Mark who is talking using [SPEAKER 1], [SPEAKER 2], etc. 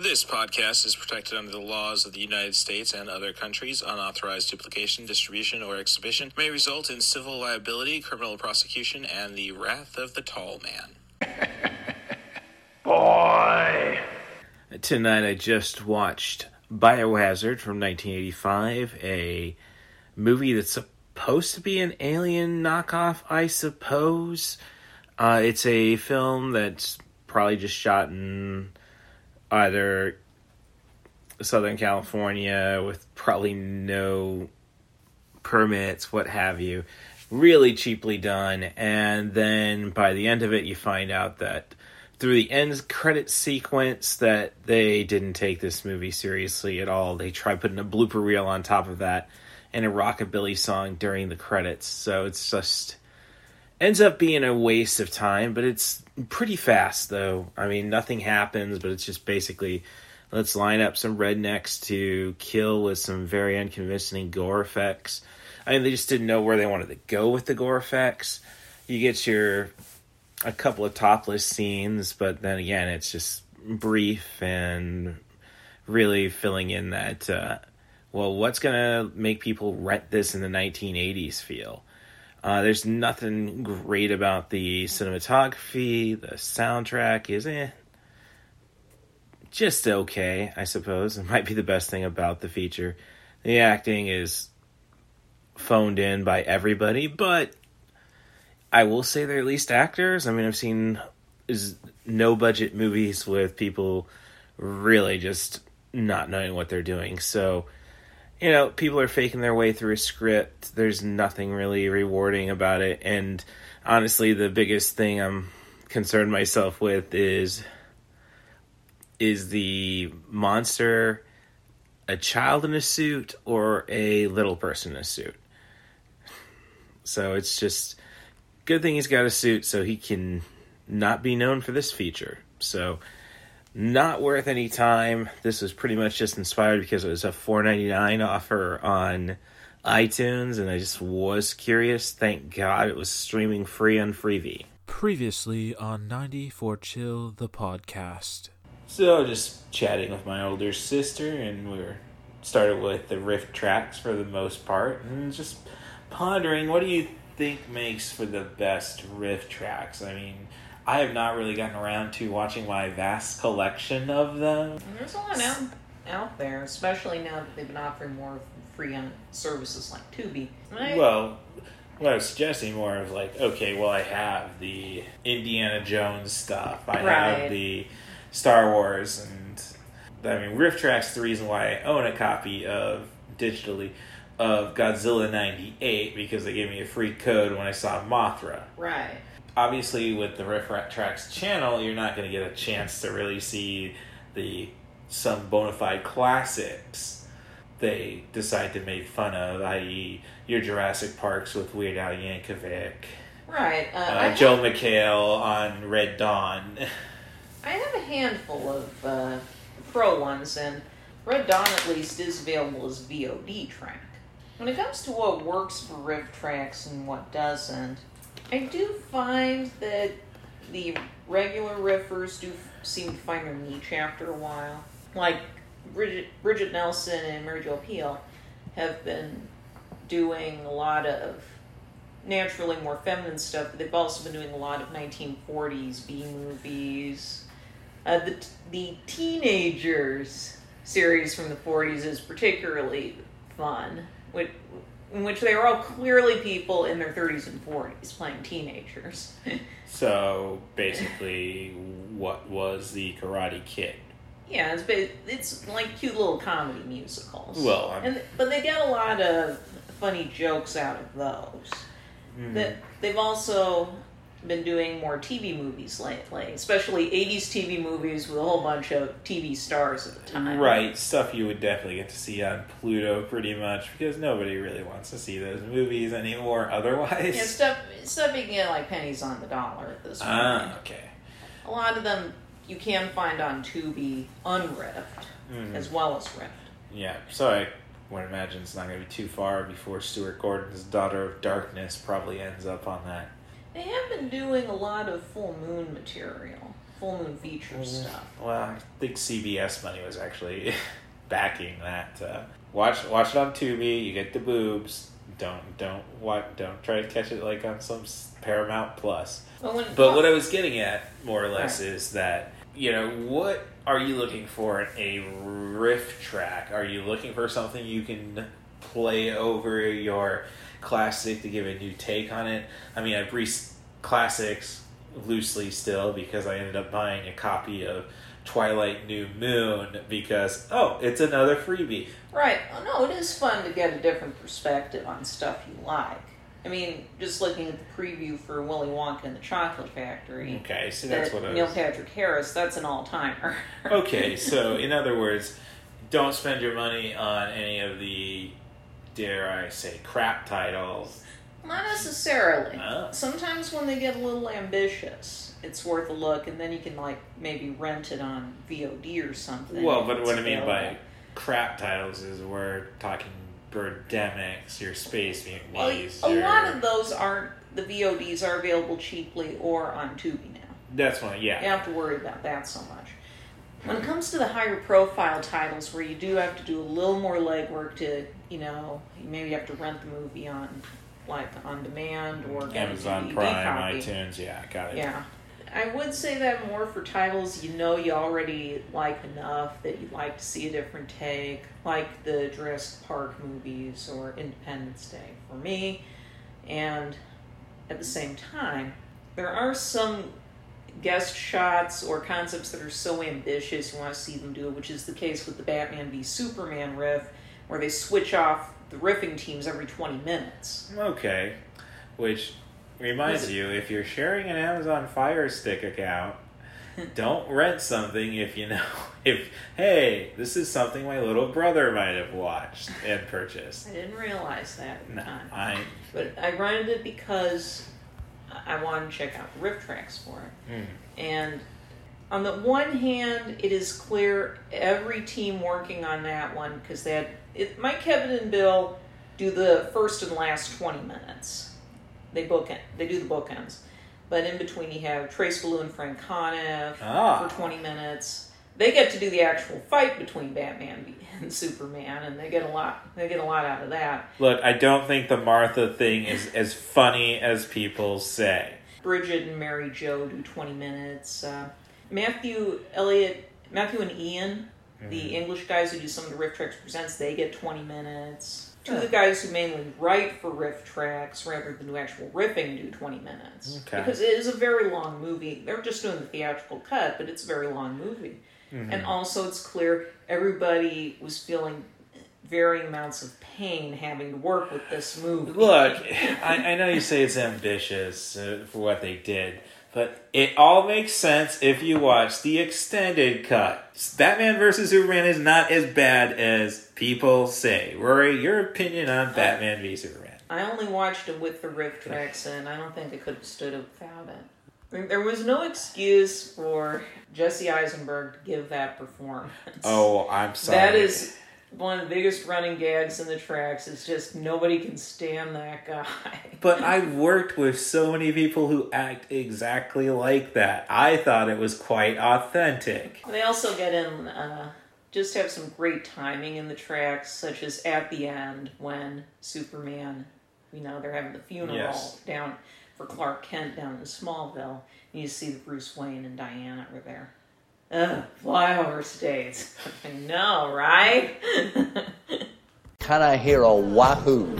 [SPEAKER 1] This podcast is protected under the laws of the United States and other countries. Unauthorized duplication, distribution, or exhibition may result in civil liability, criminal prosecution, and the wrath of the tall man.
[SPEAKER 2] Boy.
[SPEAKER 3] Tonight I just watched Biohazard from 1985, a movie that's supposed to be an alien knockoff, I suppose. Uh, it's a film that's probably just shot in either Southern California with probably no permits, what have you. Really cheaply done. And then by the end of it, you find out that through the end credit sequence that they didn't take this movie seriously at all. They tried putting a blooper reel on top of that and a rockabilly song during the credits. So it's just ends up being a waste of time, but it's pretty fast though. I mean, nothing happens, but it's just basically let's line up some rednecks to kill with some very unconvincing gore effects. I mean, they just didn't know where they wanted to go with the gore effects. You get your a couple of topless scenes, but then again, it's just brief and really filling in that uh, well, what's gonna make people rent this in the 1980s feel? Uh, there's nothing great about the cinematography. The soundtrack is eh, just okay, I suppose. It might be the best thing about the feature. The acting is phoned in by everybody, but I will say they're at least actors. I mean, I've seen no budget movies with people really just not knowing what they're doing. So you know, people are faking their way through a script. There's nothing really rewarding about it. And honestly, the biggest thing I'm concerned myself with is is the monster a child in a suit or a little person in a suit. So it's just good thing he's got a suit so he can not be known for this feature. So not worth any time. This was pretty much just inspired because it was a four ninety nine offer on iTunes, and I just was curious. Thank God it was streaming free on Freevee.
[SPEAKER 4] Previously on 94 Chill, the podcast.
[SPEAKER 3] So just chatting with my older sister, and we were started with the RiffTrax for the most part, and just pondering what do you think makes for the best RiffTrax? I mean I have not really gotten around to watching my vast collection of them.
[SPEAKER 5] There's a lot out, out there, especially now that they've been offering more free on services like Tubi.
[SPEAKER 3] I, well, what I was suggesting more of like, okay, well, I have the Indiana Jones stuff, I right. have the Star Wars, and I mean, Riff Track's the reason why I own a copy of digitally of Godzilla '98 because they gave me a free code when I saw Mothra.
[SPEAKER 5] Right
[SPEAKER 3] obviously with the RiffTrax channel, you're not going to get a chance to really see the some bona fide classics they decide to make fun of, i.e., your Jurassic Parks with Weird Al Yankovic.
[SPEAKER 5] Right.
[SPEAKER 3] Uh, uh, Joe have, McHale on Red Dawn.
[SPEAKER 5] I have a handful of uh, pro ones, and Red Dawn at least is available as VOD track. When it comes to what works for RiffTrax and what doesn't, I do find that the regular riffers do seem to find their niche after a while. Like Bridget, Bridget Nelson and Mary Jo Pehl have been doing a lot of naturally more feminine stuff, but they've also been doing a lot of 1940s B movies. Uh, the the teenagers series from the 40s is particularly fun. Which in which they were all clearly people in their 30s and 40s playing teenagers.
[SPEAKER 3] so basically, what was the Karate Kid?
[SPEAKER 5] Yeah, it's it's like cute little comedy musicals.
[SPEAKER 3] Well, I'm...
[SPEAKER 5] and but they get a lot of funny jokes out of those. Mm-hmm. That they've also been doing more TV movies lately, especially 80s TV movies with a whole bunch of TV stars at the time.
[SPEAKER 3] Right, stuff you would definitely get to see on Pluto pretty much because nobody really wants to see those movies anymore otherwise.
[SPEAKER 5] Yeah, stuff, stuff you can get like pennies on the dollar at this point.
[SPEAKER 3] Ah, okay.
[SPEAKER 5] A lot of them you can find on Tubi unriffed mm-hmm. as well as riffed.
[SPEAKER 3] Yeah, so I would imagine it's not going to be too far before Stuart Gordon's Daughter of Darkness probably ends up on that
[SPEAKER 5] they have been doing a lot of full moon material. full moon feature stuff.
[SPEAKER 3] Well, I think CBS money was actually backing that. Uh, watch watch it on Tubi. You get the boobs. Don't don't what don't try to catch it like on some Paramount Plus.
[SPEAKER 5] But
[SPEAKER 3] But what I was getting at more or less
[SPEAKER 5] Right.
[SPEAKER 3] is that you know what are you looking for in a riff track? Are you looking for something you can play over your classic to give a new take on it? I mean, I breeze classics loosely still because I ended up buying a copy of Twilight New Moon because oh, it's another freebie.
[SPEAKER 5] Right. Oh, no, it is fun to get a different perspective on stuff you like. I mean, just looking at the preview for Willy Wonka and the Chocolate Factory.
[SPEAKER 3] Okay, so that's
[SPEAKER 5] that
[SPEAKER 3] what I
[SPEAKER 5] Neil. Patrick Harris, that's an all timer.
[SPEAKER 3] Okay, so in other words, don't spend your money on any of the, dare I say, crap titles.
[SPEAKER 5] Not necessarily.
[SPEAKER 3] Oh.
[SPEAKER 5] Sometimes when they get a little ambitious, it's worth a look, and then you can like maybe rent it on VOD or something.
[SPEAKER 3] Well, but what I mean by crap titles is we're talking Birdemics, your Space being
[SPEAKER 5] Well,
[SPEAKER 3] Wise.
[SPEAKER 5] a
[SPEAKER 3] your-
[SPEAKER 5] lot of those aren't. The VODs are available cheaply or on Tubi now.
[SPEAKER 3] That's one, yeah.
[SPEAKER 5] You don't have to worry about that so much. When it comes to the higher profile titles where you do have to do a little more legwork to, you know, you maybe have to rent the movie on, like, on demand or
[SPEAKER 3] Amazon Prime,
[SPEAKER 5] copy.
[SPEAKER 3] iTunes, yeah, got it.
[SPEAKER 5] Yeah. I would say that more for titles you know you already like enough that you'd like to see a different take, like the Jurassic Park movies or Independence Day for me. And at the same time, there are some guest shots or concepts that are so ambitious you want to see them do it, which is the case with the Batman v Superman riff, where they switch off the riffing teams every 20 minutes.
[SPEAKER 3] Okay, which reminds you, if you're sharing an Amazon Fire Stick account, don't rent something if you know if hey, this is something my little brother might have watched and purchased.
[SPEAKER 5] I didn't realize that at the
[SPEAKER 3] No,
[SPEAKER 5] time.
[SPEAKER 3] I
[SPEAKER 5] But I rented it because I wanted to check out the RiffTrax for it.
[SPEAKER 3] mm,
[SPEAKER 5] And on the one hand, it is clear every team working on that one because they had it, Mike, Kevin, and Bill do the first and last twenty minutes. They book it. They do the bookends, but in between you have Trace Beaulieu and Frank Conniff
[SPEAKER 3] Ah.
[SPEAKER 5] for twenty minutes. They get to do the actual fight between Batman and Superman, and they get a lot. They get a lot out of that.
[SPEAKER 3] look. I don't think the Martha thing is as funny as people say.
[SPEAKER 5] Bridget and Mary Jo do 20 minutes. Uh, Matthew Elliott, Matthew and Ian, the English guys who do some of the RiffTrax presents, they get 20 minutes. Two of the guys who mainly write for RiffTrax rather than do actual riffing do 20 minutes.
[SPEAKER 3] Okay.
[SPEAKER 5] Because it is a very long movie. They're just doing the theatrical cut, but it's a very long movie. And also, it's clear everybody was feeling varying amounts of pain having to work with this movie.
[SPEAKER 3] Look, I, I know you say it's ambitious uh, for what they did, but it all makes sense if you watch the extended cut. Batman vs Superman is not as bad as people say. Rory, your opinion on Batman v Superman?
[SPEAKER 5] I only watched it with the RiffTrax, and I don't think I could have stood it without it. There was no excuse for Jesse Eisenberg to give that performance.
[SPEAKER 3] Oh, I'm sorry.
[SPEAKER 5] that is one of the biggest running gags in the tracks. is just nobody can stand that guy.
[SPEAKER 3] But I've worked with so many people who act exactly like that. I thought it was quite authentic.
[SPEAKER 5] They also get in, uh, just have some great timing in the tracks, such as at the end when Superman, you know, they're having the funeral
[SPEAKER 3] Yes.
[SPEAKER 5] down for Clark Kent down in Smallville, and you see that Bruce Wayne and Diana are there. Ugh, flyover states. I know, right?
[SPEAKER 2] Can I hear a wahoo?